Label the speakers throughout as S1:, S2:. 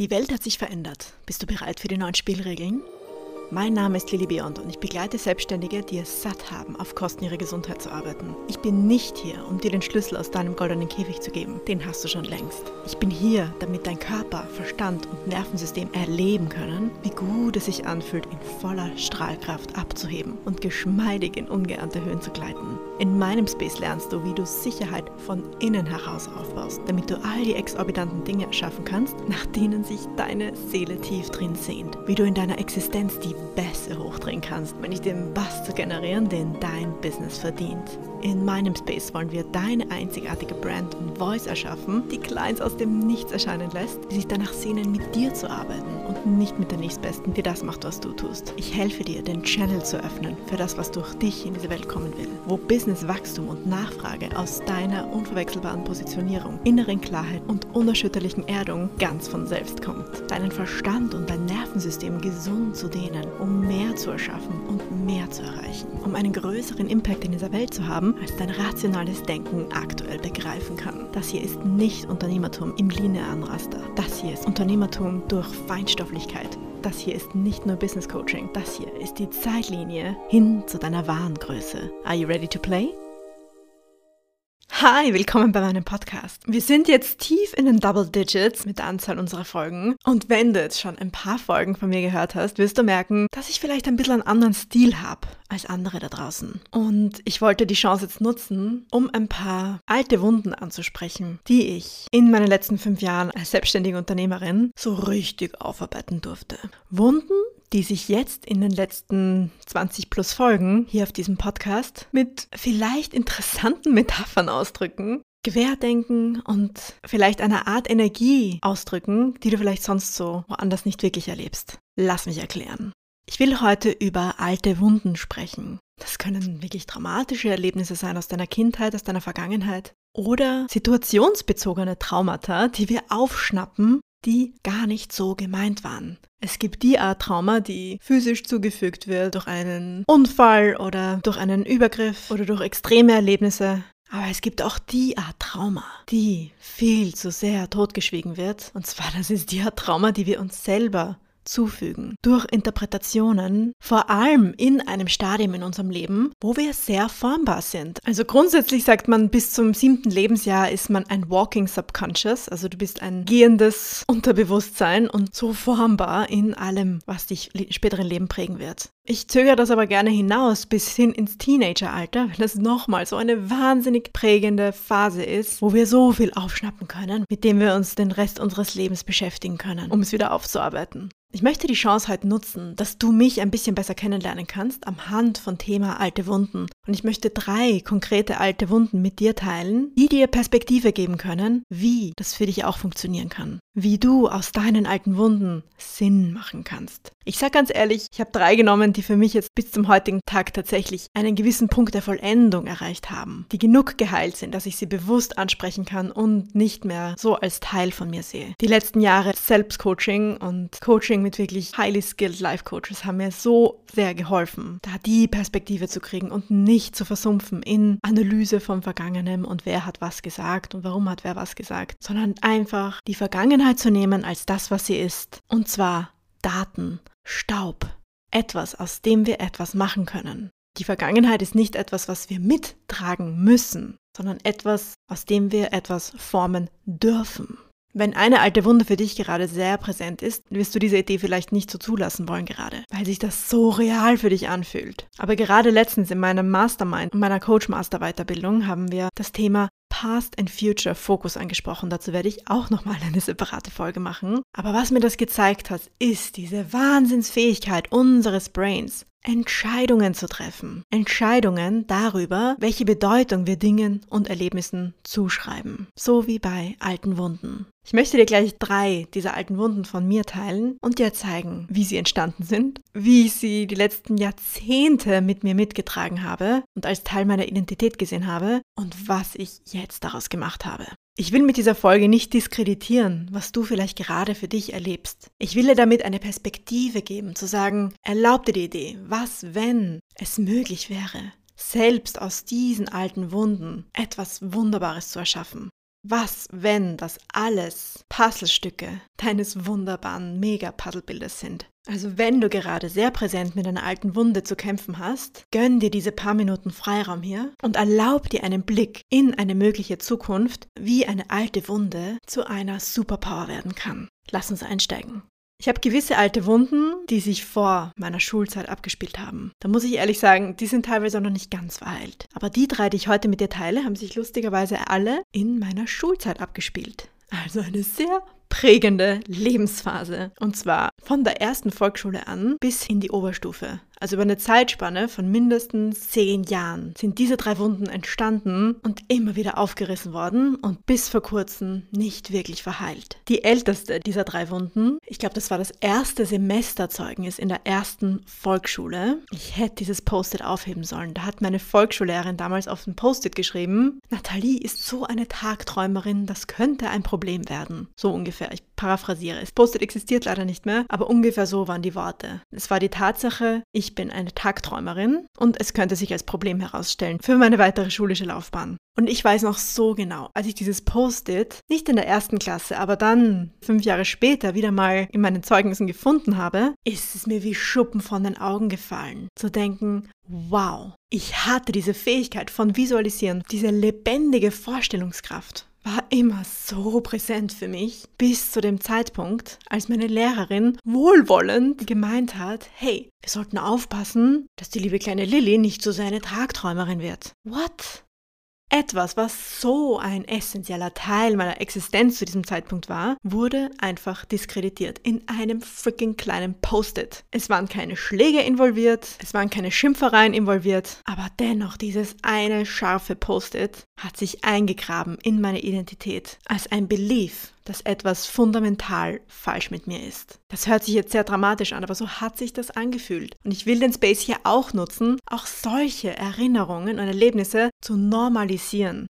S1: Die Welt hat sich verändert. Bist du bereit für die neuen Spielregeln? Mein Name ist Lily Beyond und ich begleite Selbstständige, die es satt haben, auf Kosten ihrer Gesundheit zu arbeiten. Ich bin nicht hier, um dir den Schlüssel aus deinem goldenen Käfig zu geben. Den hast du schon längst. Ich bin hier, damit dein Körper, Verstand und Nervensystem erleben können, wie gut es sich anfühlt, in voller Strahlkraft abzuheben und geschmeidig in ungeahnte Höhen zu gleiten. In meinem Space lernst du, wie du Sicherheit von innen heraus aufbaust, damit du all die exorbitanten Dinge erschaffen kannst, nach denen sich deine Seele tief drin sehnt. Wie du in deiner Existenz die Bässe hochdrehen kannst, wenn ich den Bass zu generieren, den dein Business verdient. In meinem Space wollen wir deine einzigartige Brand und Voice erschaffen, die Clients aus dem Nichts erscheinen lässt, die sich danach sehnen, mit dir zu arbeiten und nicht mit der Nächstbesten, die das macht, was du tust. Ich helfe dir, den Channel zu öffnen für das, was durch dich in diese Welt kommen will, wo Businesswachstum und Nachfrage aus deiner unverwechselbaren Positionierung, inneren Klarheit und unerschütterlichen Erdung ganz von selbst kommt. Deinen Verstand und dein Nervensystem gesund zu dehnen, um mehr zu erschaffen und mehr zu erreichen, um einen größeren Impact in dieser Welt zu haben, als dein rationales Denken aktuell begreifen kann. Das hier ist nicht Unternehmertum im linearen Raster. Das hier ist Unternehmertum durch Feinstofflichkeit. Das hier ist nicht nur Business Coaching. Das hier ist die Zeitlinie hin zu deiner wahren Größe. Are you ready to play? Hi, willkommen bei meinem Podcast. Wir sind jetzt tief in den Double Digits mit der Anzahl unserer Folgen. Und wenn du jetzt schon ein paar Folgen von mir gehört hast, wirst du merken, dass ich vielleicht ein bisschen einen anderen Stil habe als andere da draußen. Und ich wollte die Chance jetzt nutzen, um ein paar alte Wunden anzusprechen, die ich in meinen letzten fünf Jahren als selbstständige Unternehmerin so richtig aufarbeiten durfte. Wunden, die sich jetzt in den letzten 20 plus Folgen hier auf diesem Podcast mit vielleicht interessanten Metaphern ausdrücken, Querdenken und vielleicht einer Art Energie ausdrücken, die du vielleicht sonst so woanders nicht wirklich erlebst. Lass mich erklären. Ich will heute über alte Wunden sprechen. Das können wirklich dramatische Erlebnisse sein aus deiner Kindheit, aus deiner Vergangenheit oder situationsbezogene Traumata, die wir aufschnappen die gar nicht so gemeint waren. Es gibt die Art Trauma, die physisch zugefügt wird durch einen Unfall oder durch einen Übergriff oder durch extreme Erlebnisse. Aber es gibt auch die Art Trauma, die viel zu sehr totgeschwiegen wird. Und zwar, das ist die Art Trauma, die wir uns selber zufügen. Durch Interpretationen, vor allem in einem Stadium in unserem Leben, wo wir sehr formbar sind. Also grundsätzlich sagt man, bis zum siebten Lebensjahr ist man ein Walking Subconscious, also du bist ein gehendes Unterbewusstsein und so formbar in allem, was dich späteren Leben prägen wird. Ich zögere das aber gerne hinaus bis hin ins Teenageralter, weil das nochmal so eine wahnsinnig prägende Phase ist, wo wir so viel aufschnappen können, mit dem wir uns den Rest unseres Lebens beschäftigen können, um es wieder aufzuarbeiten. Ich möchte die Chance heute nutzen, dass du mich ein bisschen besser kennenlernen kannst am Hand von Thema alte Wunden. Und ich möchte drei konkrete alte Wunden mit dir teilen, die dir Perspektive geben können, wie das für dich auch funktionieren kann. Wie du aus deinen alten Wunden Sinn machen kannst. Ich sage ganz ehrlich, ich habe drei genommen, die für mich jetzt bis zum heutigen Tag tatsächlich einen gewissen Punkt der Vollendung erreicht haben, die genug geheilt sind, dass ich sie bewusst ansprechen kann und nicht mehr so als Teil von mir sehe. Die letzten Jahre Selbstcoaching und Coaching mit wirklich highly skilled Life Coaches haben mir so sehr geholfen, da die Perspektive zu kriegen und nicht zu versumpfen in Analyse vom Vergangenen und wer hat was gesagt und warum hat wer was gesagt, sondern einfach die Vergangenheit zu nehmen als das, was sie ist. Und zwar Daten, Staub, etwas, aus dem wir etwas machen können. Die Vergangenheit ist nicht etwas, was wir mittragen müssen, sondern etwas, aus dem wir etwas formen dürfen. Wenn eine alte Wunde für dich gerade sehr präsent ist, wirst du diese Idee vielleicht nicht so zulassen wollen gerade, weil sich das so real für dich anfühlt. Aber gerade letztens in meinem Mastermind und meiner Coach Master Weiterbildung haben wir das Thema Past and Future Fokus angesprochen. Dazu werde ich auch nochmal eine separate Folge machen. Aber was mir das gezeigt hat, ist diese Wahnsinnsfähigkeit unseres Brains, Entscheidungen zu treffen. Entscheidungen darüber, welche Bedeutung wir Dingen und Erlebnissen zuschreiben. So wie bei alten Wunden. Ich möchte dir gleich drei dieser alten Wunden von mir teilen und dir zeigen, wie sie entstanden sind, wie ich sie die letzten Jahrzehnte mit mir mitgetragen habe und als Teil meiner Identität gesehen habe und was ich jetzt daraus gemacht habe. Ich will mit dieser Folge nicht diskreditieren, was du vielleicht gerade für dich erlebst. Ich will dir damit eine Perspektive geben, zu sagen, erlaub dir die Idee, was wenn es möglich wäre, selbst aus diesen alten Wunden etwas Wunderbares zu erschaffen. Was, wenn das alles Puzzlestücke deines wunderbaren Mega-Puzzlebildes sind? Also wenn du gerade sehr präsent mit einer alten Wunde zu kämpfen hast, gönn dir diese paar Minuten Freiraum hier und erlaub dir einen Blick in eine mögliche Zukunft, wie eine alte Wunde zu einer Superpower werden kann. Lass uns einsteigen. Ich habe gewisse alte Wunden, die sich vor meiner Schulzeit abgespielt haben. Da muss ich ehrlich sagen, die sind teilweise noch nicht ganz verheilt. Aber die drei, die ich heute mit dir teile, haben sich lustigerweise alle in meiner Schulzeit abgespielt. Also eine sehr prägende Lebensphase. Und zwar von der ersten Volksschule an bis in die Oberstufe. Also über eine Zeitspanne von mindestens zehn Jahren sind diese drei Wunden entstanden und immer wieder aufgerissen worden und bis vor kurzem nicht wirklich verheilt. Die älteste dieser drei Wunden, ich glaube, das war das erste Semesterzeugnis in der ersten Volksschule. Ich hätte dieses Post-it aufheben sollen. Da hat meine Volksschullehrerin damals auf dem Post-it geschrieben, Nathalie ist so eine Tagträumerin, das könnte ein Problem werden. So ungefähr ungefähr. Ich paraphrasiere. Das Post-it existiert leider nicht mehr, aber ungefähr so waren die Worte. Es war die Tatsache, ich bin eine Tagträumerin und es könnte sich als Problem herausstellen für meine weitere schulische Laufbahn. Und ich weiß noch so genau, als ich dieses Post-it nicht in der ersten Klasse, aber dann fünf Jahre später wieder mal in meinen Zeugnissen gefunden habe, ist es mir wie Schuppen von den Augen gefallen, zu denken, wow, ich hatte diese Fähigkeit von Visualisieren, diese lebendige Vorstellungskraft war immer so präsent für mich, bis zu dem Zeitpunkt, als meine Lehrerin wohlwollend gemeint hat, hey, wir sollten aufpassen, dass die liebe kleine Lilly nicht so seine Tagträumerin wird. What? Etwas, was so ein essentieller Teil meiner Existenz zu diesem Zeitpunkt war, wurde einfach diskreditiert in einem freaking kleinen Post-it. Es waren keine Schläge involviert, es waren keine Schimpfereien involviert, aber dennoch dieses eine scharfe Post-it hat sich eingegraben in meine Identität als ein Belief, dass etwas fundamental falsch mit mir ist. Das hört sich jetzt sehr dramatisch an, aber so hat sich das angefühlt. Und ich will den Space hier auch nutzen, auch solche Erinnerungen und Erlebnisse zu normalisieren.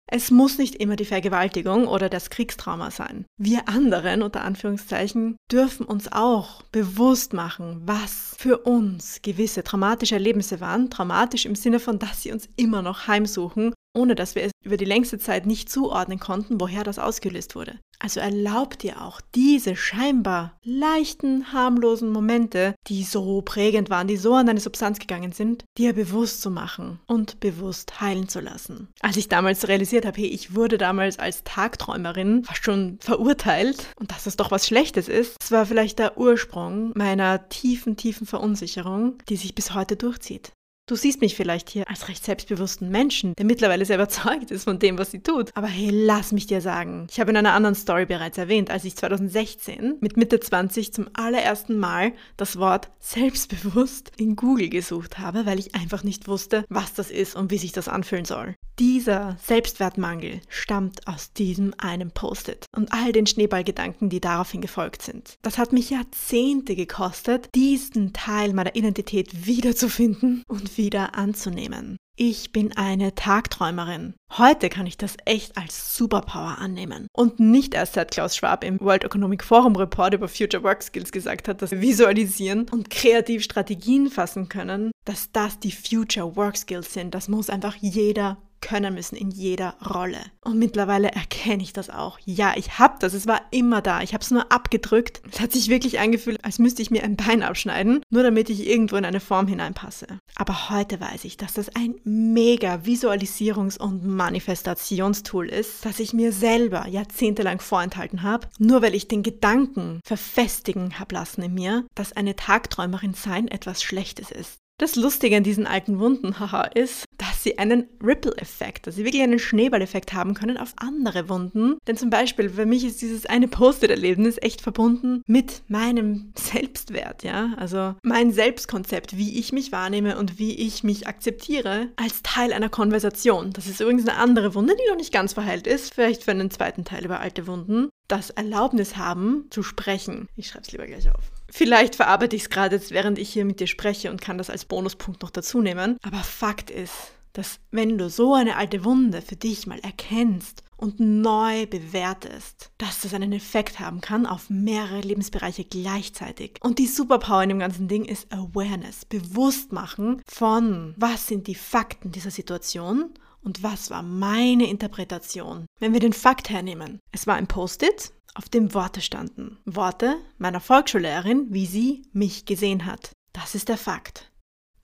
S1: Es muss nicht immer die Vergewaltigung oder das Kriegstrauma sein. Wir anderen, unter Anführungszeichen, dürfen uns auch bewusst machen, was für uns gewisse traumatische Erlebnisse waren. Traumatisch im Sinne von, dass sie uns immer noch heimsuchen ohne dass wir es über die längste Zeit nicht zuordnen konnten, woher das ausgelöst wurde. Also erlaub dir auch diese scheinbar leichten, harmlosen Momente, die so prägend waren, die so an deine Substanz gegangen sind, dir bewusst zu machen und bewusst heilen zu lassen. Als ich damals realisiert habe, hey, ich wurde damals als Tagträumerin fast schon verurteilt und dass es doch was Schlechtes ist, das war vielleicht der Ursprung meiner tiefen, tiefen Verunsicherung, die sich bis heute durchzieht. Du siehst mich vielleicht hier als recht selbstbewussten Menschen, der mittlerweile sehr überzeugt ist von dem, was sie tut. Aber hey, lass mich dir sagen, ich habe in einer anderen Story bereits erwähnt, als ich 2016 mit Mitte 20 zum allerersten Mal das Wort selbstbewusst in Google gesucht habe, weil ich einfach nicht wusste, was das ist und wie sich das anfühlen soll. Dieser Selbstwertmangel stammt aus diesem einen Post-it und all den Schneeballgedanken, die daraufhin gefolgt sind. Das hat mich Jahrzehnte gekostet, diesen Teil meiner Identität wiederzufinden und wieder anzunehmen. Ich bin eine Tagträumerin. Heute kann ich das echt als Superpower annehmen. Und nicht erst seit Klaus Schwab im World Economic Forum Report über Future Work Skills gesagt hat, dass wir visualisieren und kreativ Strategien fassen können, dass das die Future Work Skills sind. Das muss einfach jeder können müssen in jeder Rolle. Und mittlerweile erkenne ich das auch. Ja, ich habe das, es war immer da. Ich habe es nur abgedrückt. Es hat sich wirklich angefühlt, als müsste ich mir ein Bein abschneiden, nur damit ich irgendwo in eine Form hineinpasse. Aber heute weiß ich, dass das ein mega Visualisierungs- und Manifestationstool ist, das ich mir selber jahrzehntelang vorenthalten habe, nur weil ich den Gedanken verfestigen habe lassen in mir, dass eine Tagträumerin sein etwas Schlechtes ist. Das Lustige an diesen alten Wunden, haha, ist, sie einen Ripple-Effekt, dass sie wirklich einen Schneeballeffekt haben können auf andere Wunden. Denn zum Beispiel, für mich ist dieses eine Post-it-Erlebnis echt verbunden mit meinem Selbstwert, ja. Also mein Selbstkonzept, wie ich mich wahrnehme und wie ich mich akzeptiere als Teil einer Konversation. Das ist übrigens eine andere Wunde, die noch nicht ganz verheilt ist. Vielleicht für einen zweiten Teil über alte Wunden. Das Erlaubnis haben, zu sprechen. Ich schreibe es lieber gleich auf. Vielleicht verarbeite ich es gerade jetzt, während ich hier mit dir spreche und kann das als Bonuspunkt noch dazu nehmen. Aber Fakt ist, dass wenn du so eine alte Wunde für dich mal erkennst und neu bewertest, dass das einen Effekt haben kann auf mehrere Lebensbereiche gleichzeitig. Und die Superpower in dem ganzen Ding ist Awareness, bewusst machen von, was sind die Fakten dieser Situation Und was war meine Interpretation? Wenn wir den Fakt hernehmen. Es war ein Post-it, auf dem Worte standen. Worte meiner Volksschullehrerin, wie sie mich gesehen hat. Das ist der Fakt.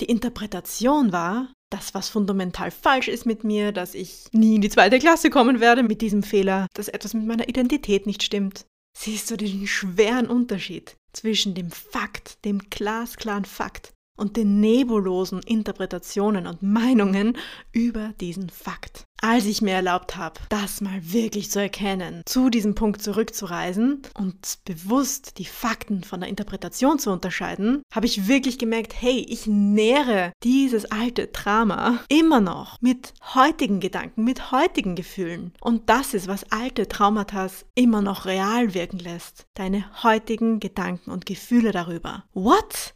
S1: Die Interpretation war, das, was fundamental falsch ist mit mir, dass ich nie in die zweite Klasse kommen werde mit diesem Fehler, dass etwas mit meiner Identität nicht stimmt. Siehst du den schweren Unterschied zwischen dem Fakt, dem glasklaren Fakt und den nebulosen Interpretationen und Meinungen über diesen Fakt. Als ich mir erlaubt habe, das mal wirklich zu erkennen, zu diesem Punkt zurückzureisen und bewusst die Fakten von der Interpretation zu unterscheiden, habe ich wirklich gemerkt, hey, ich nähere dieses alte Drama immer noch mit heutigen Gedanken, mit heutigen Gefühlen. Und das ist, was alte Traumata immer noch real wirken lässt. Deine heutigen Gedanken und Gefühle darüber. What?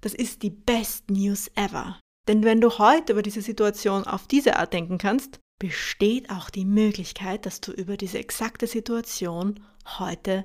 S1: Das ist die best News ever. Denn wenn du heute über diese Situation auf diese Art denken kannst, besteht auch die Möglichkeit, dass du über diese exakte Situation heute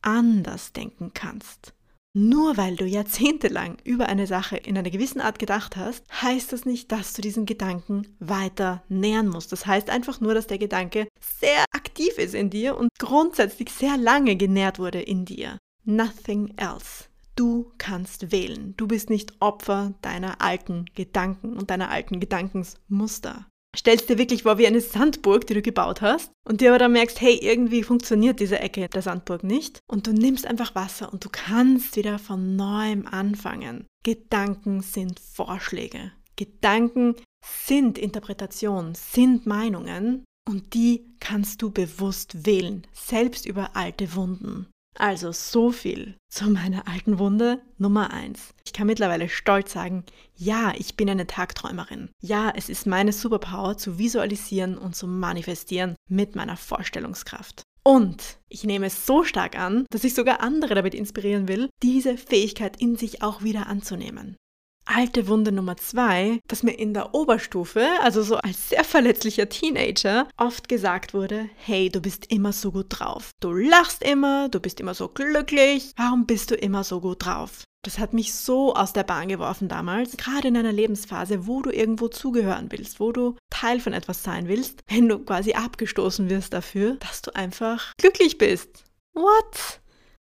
S1: anders denken kannst. Nur weil du jahrzehntelang über eine Sache in einer gewissen Art gedacht hast, heißt das nicht, dass du diesen Gedanken weiter nähern musst. Das heißt einfach nur, dass der Gedanke sehr aktiv ist in dir und grundsätzlich sehr lange genährt wurde in dir. Nothing else. Du kannst wählen. Du bist nicht Opfer deiner alten Gedanken und deiner alten Gedankensmuster. Stellst dir wirklich vor wie eine Sandburg, die du gebaut hast und dir aber dann merkst, hey, irgendwie funktioniert diese Ecke der Sandburg nicht und du nimmst einfach Wasser und du kannst wieder von neuem anfangen. Gedanken sind Vorschläge. Gedanken sind Interpretationen, sind Meinungen und die kannst du bewusst wählen, selbst über alte Wunden. Also so viel zu meiner alten Wunde Nummer 1. Ich kann mittlerweile stolz sagen, ja, ich bin eine Tagträumerin. Ja, es ist meine Superpower zu visualisieren und zu manifestieren mit meiner Vorstellungskraft. Und ich nehme es so stark an, dass ich sogar andere damit inspirieren will, diese Fähigkeit in sich auch wieder anzunehmen alte Wunde Nummer zwei, dass mir in der Oberstufe, also so als sehr verletzlicher Teenager, oft gesagt wurde, hey, du bist immer so gut drauf. Du lachst immer, du bist immer so glücklich. Warum bist du immer so gut drauf? Das hat mich so aus der Bahn geworfen damals, gerade in einer Lebensphase, wo du irgendwo zugehören willst, wo du Teil von etwas sein willst, wenn du quasi abgestoßen wirst dafür, dass du einfach glücklich bist. What?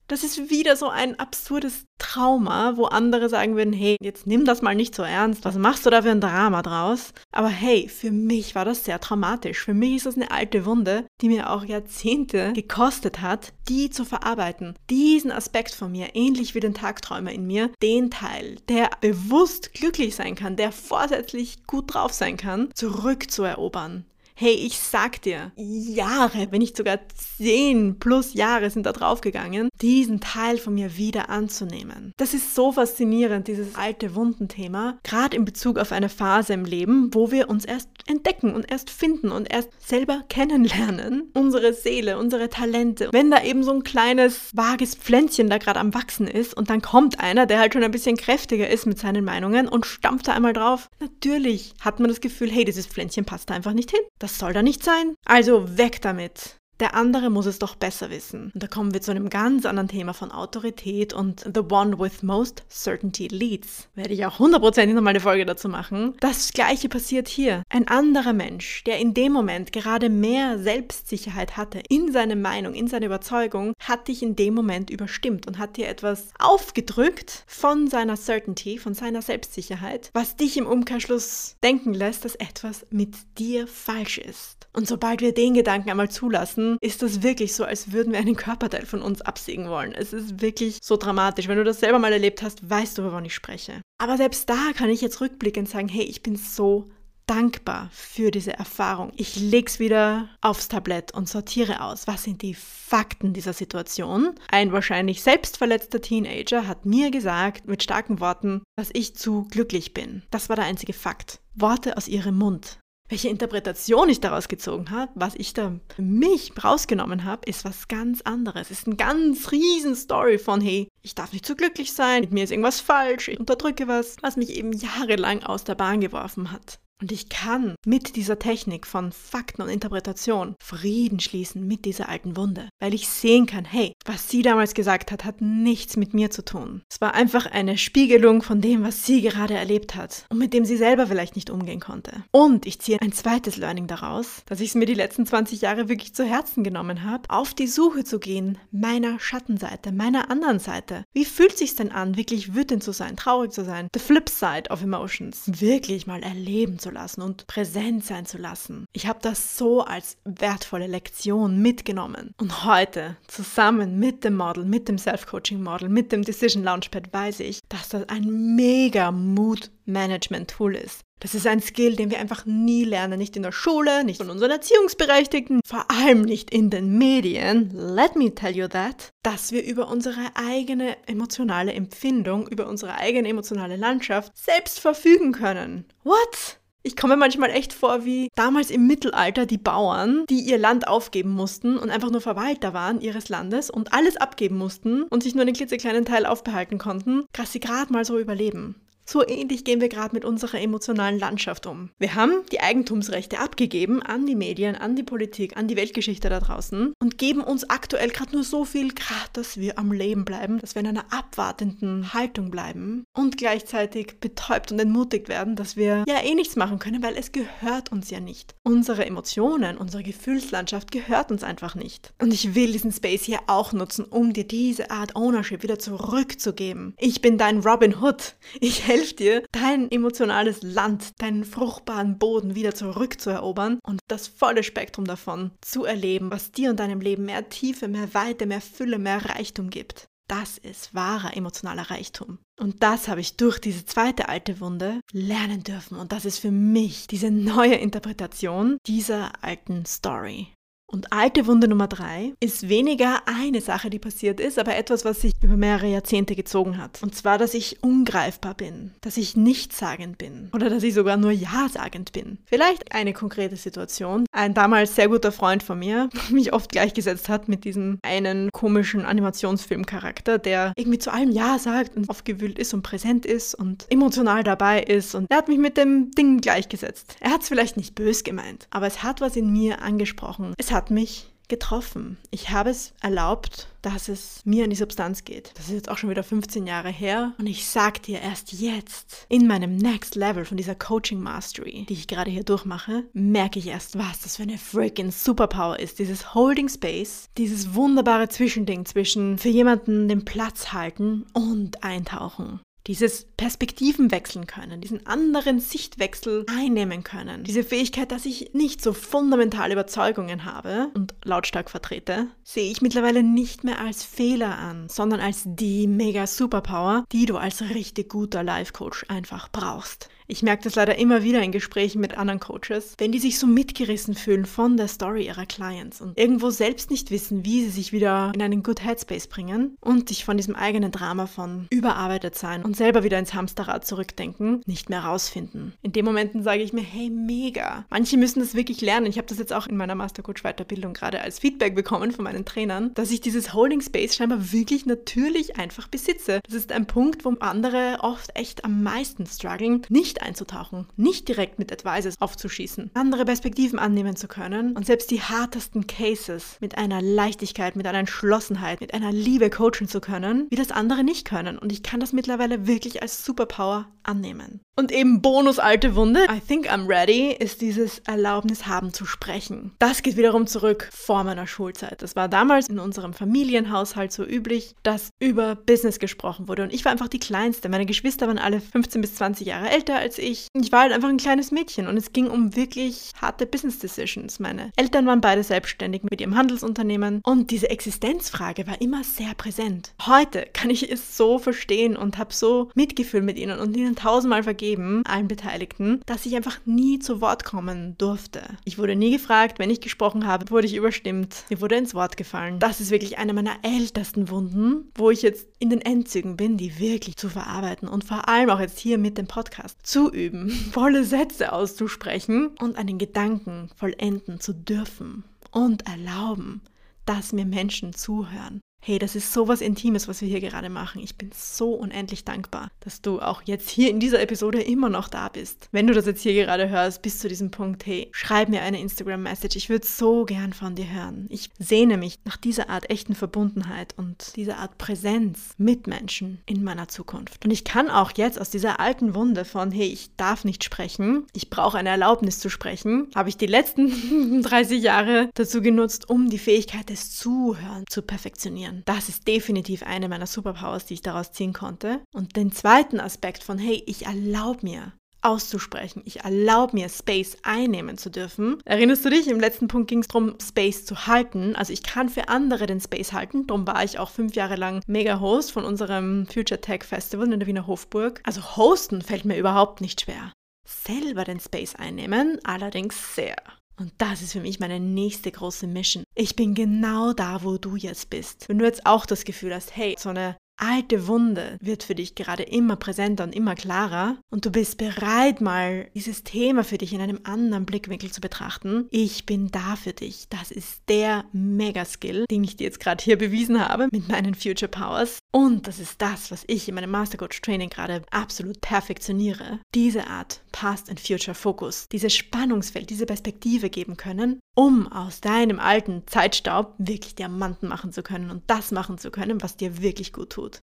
S1: Das ist wieder so ein absurdes Trauma, wo andere sagen würden, hey, jetzt nimm das mal nicht so ernst, was machst du da für ein Drama draus? Aber hey, für mich war das sehr traumatisch. Für mich ist das eine alte Wunde, die mir auch Jahrzehnte gekostet hat, die zu verarbeiten. Diesen Aspekt von mir, ähnlich wie den Tagträumer in mir, den Teil, der bewusst glücklich sein kann, der vorsätzlich gut drauf sein kann, zurückzuerobern. Hey, ich sag dir, Jahre, wenn nicht sogar zehn plus Jahre sind da draufgegangen, diesen Teil von mir wieder anzunehmen. Das ist so faszinierend, dieses alte Wundenthema, gerade in Bezug auf eine Phase im Leben, wo wir uns erst entdecken und erst finden und erst selber kennenlernen, unsere Seele, unsere Talente. Wenn da eben so ein kleines, vages Pflänzchen da gerade am Wachsen ist und dann kommt einer, der halt schon ein bisschen kräftiger ist mit seinen Meinungen und stampft da einmal drauf, natürlich hat man das Gefühl, hey, dieses Pflänzchen passt da einfach nicht hin. Das soll da nicht sein. Also weg damit. Der andere muss es doch besser wissen. Und da kommen wir zu einem ganz anderen Thema von Autorität und The One with Most Certainty Leads. Werde ich auch hundertprozentig nochmal eine Folge dazu machen. Das gleiche passiert hier. Ein anderer Mensch, der in dem Moment gerade mehr Selbstsicherheit hatte in seiner Meinung, in seiner Überzeugung, hat dich in dem Moment überstimmt und hat dir etwas aufgedrückt von seiner Certainty, von seiner Selbstsicherheit, was dich im Umkehrschluss denken lässt, dass etwas mit dir falsch ist. Und sobald wir den Gedanken einmal zulassen, ist das wirklich so, als würden wir einen Körperteil von uns absägen wollen. Es ist wirklich so dramatisch. Wenn du das selber mal erlebt hast, weißt du, wovon ich spreche. Aber selbst da kann ich jetzt rückblickend sagen, hey, ich bin so dankbar für diese Erfahrung. Ich leg's wieder aufs Tablett und sortiere aus. Was sind die Fakten dieser Situation? Ein wahrscheinlich selbstverletzter Teenager hat mir gesagt, mit starken Worten, dass ich zu glücklich bin. Das war der einzige Fakt. Worte aus ihrem Mund. Welche Interpretation ich daraus gezogen habe, was ich da für mich rausgenommen habe, ist was ganz anderes. Es ist eine ganz riesen Story von, hey, ich darf nicht zu glücklich sein, mit mir ist irgendwas falsch, ich unterdrücke was, was mich eben jahrelang aus der Bahn geworfen hat. Und ich kann mit dieser Technik von Fakten und Interpretation Frieden schließen mit dieser alten Wunde, weil ich sehen kann, hey, was sie damals gesagt hat, hat nichts mit mir zu tun. Es war einfach eine Spiegelung von dem, was sie gerade erlebt hat und mit dem sie selber vielleicht nicht umgehen konnte. Und ich ziehe ein zweites Learning daraus, dass ich es mir die letzten 20 Jahre wirklich zu Herzen genommen habe, auf die Suche zu gehen, meiner Schattenseite, meiner anderen Seite. Wie fühlt sich denn an, wirklich wütend zu sein, traurig zu sein? The flip side of emotions. Wirklich mal erleben zu lassen und präsent sein zu lassen. Ich habe das so als wertvolle Lektion mitgenommen. Und heute, zusammen mit dem Model, mit dem Self-Coaching-Model, mit dem Decision Launchpad, weiß ich, dass das ein mega Mood-Management-Tool ist. Das ist ein Skill, den wir einfach nie lernen, nicht in der Schule, nicht von unseren Erziehungsberechtigten, vor allem nicht in den Medien. Let me tell you that, dass wir über unsere eigene emotionale Empfindung, über unsere eigene emotionale Landschaft selbst verfügen können. What? Ich komme manchmal echt vor wie damals im Mittelalter die Bauern, die ihr Land aufgeben mussten und einfach nur Verwalter waren ihres Landes und alles abgeben mussten und sich nur einen klitzekleinen Teil aufbehalten konnten, dass sie gerade mal so überleben. So ähnlich gehen wir gerade mit unserer emotionalen Landschaft um. Wir haben die Eigentumsrechte abgegeben an die Medien, an die Politik, an die Weltgeschichte da draußen und geben uns aktuell gerade nur so viel Kraft, dass wir am Leben bleiben, dass wir in einer abwartenden Haltung bleiben und gleichzeitig betäubt und entmutigt werden, dass wir ja eh nichts machen können, weil es gehört uns ja nicht. Unsere Emotionen, unsere Gefühlslandschaft gehört uns einfach nicht. Und ich will diesen Space hier auch nutzen, um dir diese Art Ownership wieder zurückzugeben. Ich bin dein Robin Hood. Ich hilft dir, dein emotionales Land, deinen fruchtbaren Boden wieder zurückzuerobern und das volle Spektrum davon zu erleben, was dir und deinem Leben mehr Tiefe, mehr Weite, mehr Fülle, mehr Reichtum gibt. Das ist wahrer emotionaler Reichtum. Und das habe ich durch diese zweite alte Wunde lernen dürfen. Und das ist für mich diese neue Interpretation dieser alten Story. Und alte Wunde Nummer drei ist weniger eine Sache, die passiert ist, aber etwas, was sich über mehrere Jahrzehnte gezogen hat. Und zwar, dass ich ungreifbar bin, dass ich nichtssagend bin oder dass ich sogar nur Ja-sagend bin. Vielleicht eine konkrete Situation. Ein damals sehr guter Freund von mir mich oft gleichgesetzt hat mit diesem einen komischen Animationsfilmcharakter, der irgendwie zu allem Ja sagt und aufgewühlt ist und präsent ist und emotional dabei ist. Und er hat mich mit dem Ding gleichgesetzt. Er hat es vielleicht nicht bös gemeint, aber es hat was in mir angesprochen. Es hat mich getroffen. Ich habe es erlaubt, dass es mir an die Substanz geht. Das ist jetzt auch schon wieder 15 Jahre her und ich sag dir erst jetzt in meinem Next Level von dieser Coaching Mastery, die ich gerade hier durchmache, merke ich erst, was das für eine freaking Superpower ist. Dieses Holding Space, dieses wunderbare Zwischending zwischen für jemanden den Platz halten und eintauchen dieses Perspektiven wechseln können, diesen anderen Sichtwechsel einnehmen können, diese Fähigkeit, dass ich nicht so fundamentale Überzeugungen habe und lautstark vertrete, sehe ich mittlerweile nicht mehr als Fehler an, sondern als die mega Superpower, die du als richtig guter Life Coach einfach brauchst. Ich merke das leider immer wieder in Gesprächen mit anderen Coaches, wenn die sich so mitgerissen fühlen von der Story ihrer Clients und irgendwo selbst nicht wissen, wie sie sich wieder in einen Good Headspace bringen und sich von diesem eigenen Drama von überarbeitet sein und selber wieder ins Hamsterrad zurückdenken, nicht mehr rausfinden. In den Momenten sage ich mir, hey, mega. Manche müssen das wirklich lernen. Ich habe das jetzt auch in meiner Mastercoach Weiterbildung gerade als Feedback bekommen von meinen Trainern, dass ich dieses Holding Space scheinbar wirklich natürlich einfach besitze. Das ist ein Punkt, wo andere oft echt am meisten strugglen, nicht nicht einzutauchen, nicht direkt mit Advices aufzuschießen, andere Perspektiven annehmen zu können und selbst die hartesten Cases mit einer Leichtigkeit, mit einer Entschlossenheit, mit einer Liebe coachen zu können, wie das andere nicht können. Und ich kann das mittlerweile wirklich als Superpower annehmen. Und eben Bonus alte Wunde, I think I'm ready, ist dieses Erlaubnis haben zu sprechen. Das geht wiederum zurück vor meiner Schulzeit. Das war damals in unserem Familienhaushalt so üblich, dass über Business gesprochen wurde. Und ich war einfach die Kleinste. Meine Geschwister waren alle 15 bis 20 Jahre älter als ich. Ich war halt einfach ein kleines Mädchen und es ging um wirklich harte Business Decisions. Meine Eltern waren beide selbstständig mit ihrem Handelsunternehmen und diese Existenzfrage war immer sehr präsent. Heute kann ich es so verstehen und habe so Mitgefühl mit ihnen und ihnen tausendmal vergeben, allen Beteiligten, dass ich einfach nie zu Wort kommen durfte. Ich wurde nie gefragt, wenn ich gesprochen habe, wurde ich überstimmt. Mir wurde ins Wort gefallen. Das ist wirklich eine meiner ältesten Wunden, wo ich jetzt in den Endzügen bin, die wirklich zu verarbeiten und vor allem auch jetzt hier mit dem Podcast zu üben, volle Sätze auszusprechen und einen Gedanken vollenden zu dürfen und erlauben, dass mir Menschen zuhören. Hey, das ist so was Intimes, was wir hier gerade machen. Ich bin so unendlich dankbar, dass du auch jetzt hier in dieser Episode immer noch da bist. Wenn du das jetzt hier gerade hörst, bis zu diesem Punkt, hey, schreib mir eine Instagram-Message. Ich würde so gern von dir hören. Ich sehne mich nach dieser Art echten Verbundenheit und dieser Art Präsenz mit Menschen in meiner Zukunft. Und ich kann auch jetzt aus dieser alten Wunde von, hey, ich darf nicht sprechen, ich brauche eine Erlaubnis zu sprechen, habe ich die letzten 30 Jahre dazu genutzt, um die Fähigkeit des Zuhörens zu perfektionieren können. Das ist definitiv eine meiner Superpowers, die ich daraus ziehen konnte. Und den zweiten Aspekt von, hey, ich erlaube mir, auszusprechen. Ich erlaube mir, Space einnehmen zu dürfen. Erinnerst du dich? Im letzten Punkt ging es darum, Space zu halten. Also ich kann für andere den Space halten. Darum war ich auch fünf Jahre lang Mega-Host von unserem Future Tech Festival in der Wiener Hofburg. Also hosten fällt mir überhaupt nicht schwer. Selber den Space einnehmen, allerdings sehr. Und das ist für mich meine nächste große Mission. Ich bin genau da, wo du jetzt bist. Wenn du jetzt auch das Gefühl hast, hey, so eine alte Wunde wird für dich gerade immer präsenter und immer klarer und du bist bereit, mal dieses Thema für dich in einem anderen Blickwinkel zu betrachten. Ich bin da für dich. Das ist der Mega-Skill, den ich dir jetzt gerade hier bewiesen habe mit meinen Future Powers. Und das ist das, was ich in meinem Mastercoach Training gerade absolut perfektioniere. Diese Art Past and Future Focus, dieses Spannungsfeld, diese Perspektive geben können, um aus deinem alten Zeitstaub wirklich Diamanten machen zu können und das machen zu können, was dir wirklich gut tut.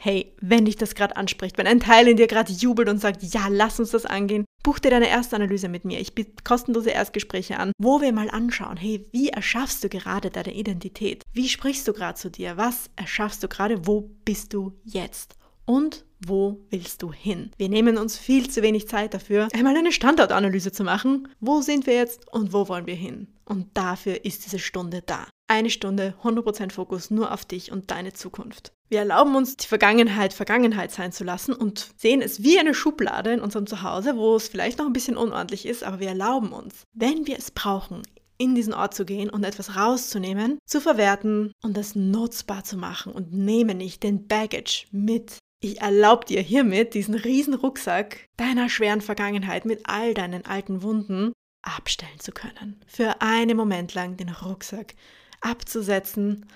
S1: Hey, wenn dich das gerade anspricht, wenn ein Teil in dir gerade jubelt und sagt, ja, lass uns das angehen, buch dir deine erste Analyse mit mir. Ich biete kostenlose Erstgespräche an, wo wir mal anschauen, hey, wie erschaffst du gerade deine Identität? Wie sprichst du gerade zu dir? Was erschaffst du gerade? Wo bist du jetzt? Und wo willst du hin? Wir nehmen uns viel zu wenig Zeit dafür, einmal eine Standortanalyse zu machen. Wo sind wir jetzt und wo wollen wir hin? Und dafür ist diese Stunde da. Eine Stunde 100% Fokus nur auf dich und deine Zukunft. Wir erlauben uns, die Vergangenheit Vergangenheit sein zu lassen und sehen es wie eine Schublade in unserem Zuhause, wo es vielleicht noch ein bisschen unordentlich ist, aber wir erlauben uns, wenn wir es brauchen, in diesen Ort zu gehen und etwas rauszunehmen, zu verwerten und das nutzbar zu machen und nehme nicht den Baggage mit. Ich erlaube dir hiermit, diesen riesen Rucksack deiner schweren Vergangenheit mit all deinen alten Wunden abstellen zu können. Für einen Moment lang den Rucksack abzusetzen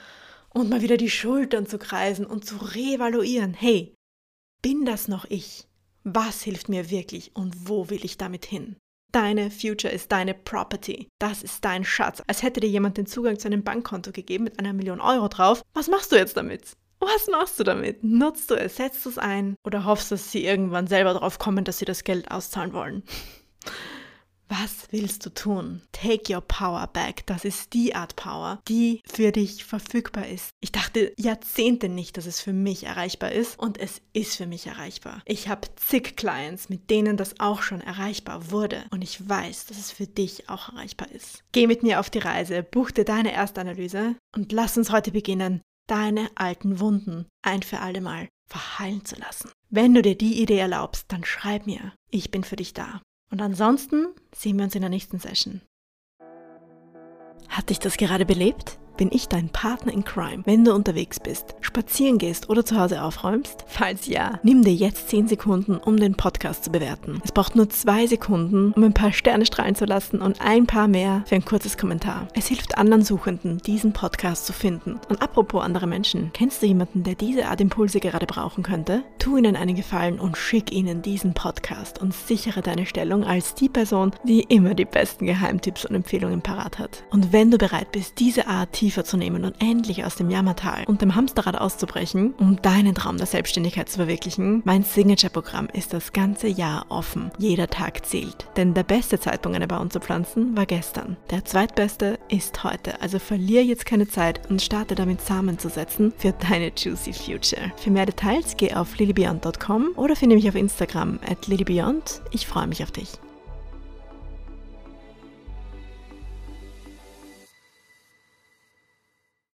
S1: und mal wieder die Schultern zu kreisen und zu reevaluieren. Hey, bin das noch ich? Was hilft mir wirklich und wo will ich damit hin? Deine Future ist deine Property. Das ist dein Schatz. Als hätte dir jemand den Zugang zu einem Bankkonto gegeben mit einer Million Euro drauf. Was machst du jetzt damit? Was machst du damit? Nutzt du es? Setzt du es ein? Oder hoffst, dass sie irgendwann selber drauf kommen, dass sie das Geld auszahlen wollen? Was willst du tun? Take your power back. Das ist die Art Power, die für dich verfügbar ist. Ich dachte Jahrzehnte nicht, dass es für mich erreichbar ist und es ist für mich erreichbar. Ich habe zig Clients, mit denen das auch schon erreichbar wurde und ich weiß, dass es für dich auch erreichbar ist. Geh mit mir auf die Reise, buch dir deine Erstanalyse und lass uns heute beginnen, deine alten Wunden ein für alle Mal verheilen zu lassen. Wenn du dir die Idee erlaubst, dann schreib mir. Ich bin für dich da. Und ansonsten sehen wir uns in der nächsten Session. Hat dich das gerade belebt? Bin ich dein Partner in Crime, wenn du unterwegs bist, spazieren gehst oder zu Hause aufräumst? Falls ja, nimm dir jetzt 10 Sekunden, um den Podcast zu bewerten. Es braucht nur 2 Sekunden, um ein paar Sterne strahlen zu lassen und ein paar mehr für ein kurzes Kommentar. Es hilft anderen Suchenden, diesen Podcast zu finden. Und apropos andere Menschen, kennst du jemanden, der diese Art Impulse gerade brauchen könnte? Tu ihnen einen Gefallen und schick ihnen diesen Podcast und sichere deine Stellung als die Person, die immer die besten Geheimtipps und Empfehlungen parat hat. Und wenn du bereit bist, diese Art tiefer zu nehmen und endlich aus dem Jammertal und dem Hamsterrad auszubrechen, um deinen Traum der Selbstständigkeit zu verwirklichen, mein Signature-Programm ist das ganze Jahr offen. Jeder Tag zählt. Denn der beste Zeitpunkt, eine Baum zu pflanzen, war gestern. Der zweitbeste ist heute. Also verliere jetzt keine Zeit und starte damit Samen zu setzen für deine Juicy Future. Für mehr Details geh auf lilybeyond.com oder finde mich auf Instagram at lilybeyond. Ich freue mich auf dich.